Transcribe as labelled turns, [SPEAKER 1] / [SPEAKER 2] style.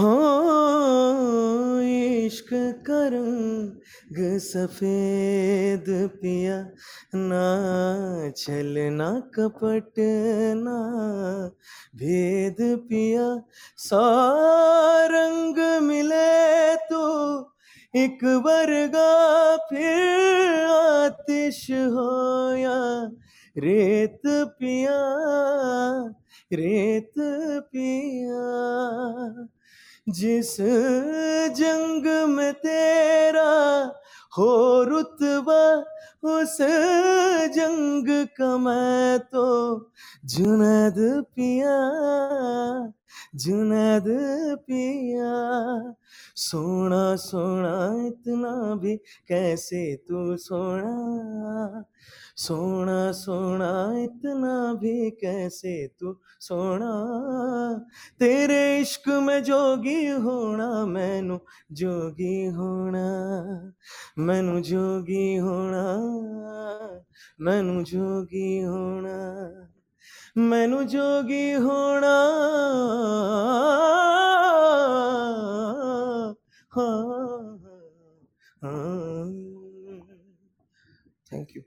[SPEAKER 1] हो, इश्क का रंग सफ़ेद पिया, ना छलना कपट, ना भेद पिया। सा रंग मिले तो एक वर्गा फिर आतिश हो या। रेत पिया रेत पिया। जिस जंग में तेरा हो रुतबा, उस जंग का मैं तो जुनद पिया जुनद पिया। सोना सोना इतना भी कैसे तू सोना? सोना सोना, इतना भी कैसे तू सोना? तेरे इश्क में जोगी होना, मैनू जोगी होना, मैनू जोगी होना, मैनू जोगी होना, मैनू जोगी होना। हाँ हाँ थैंक यू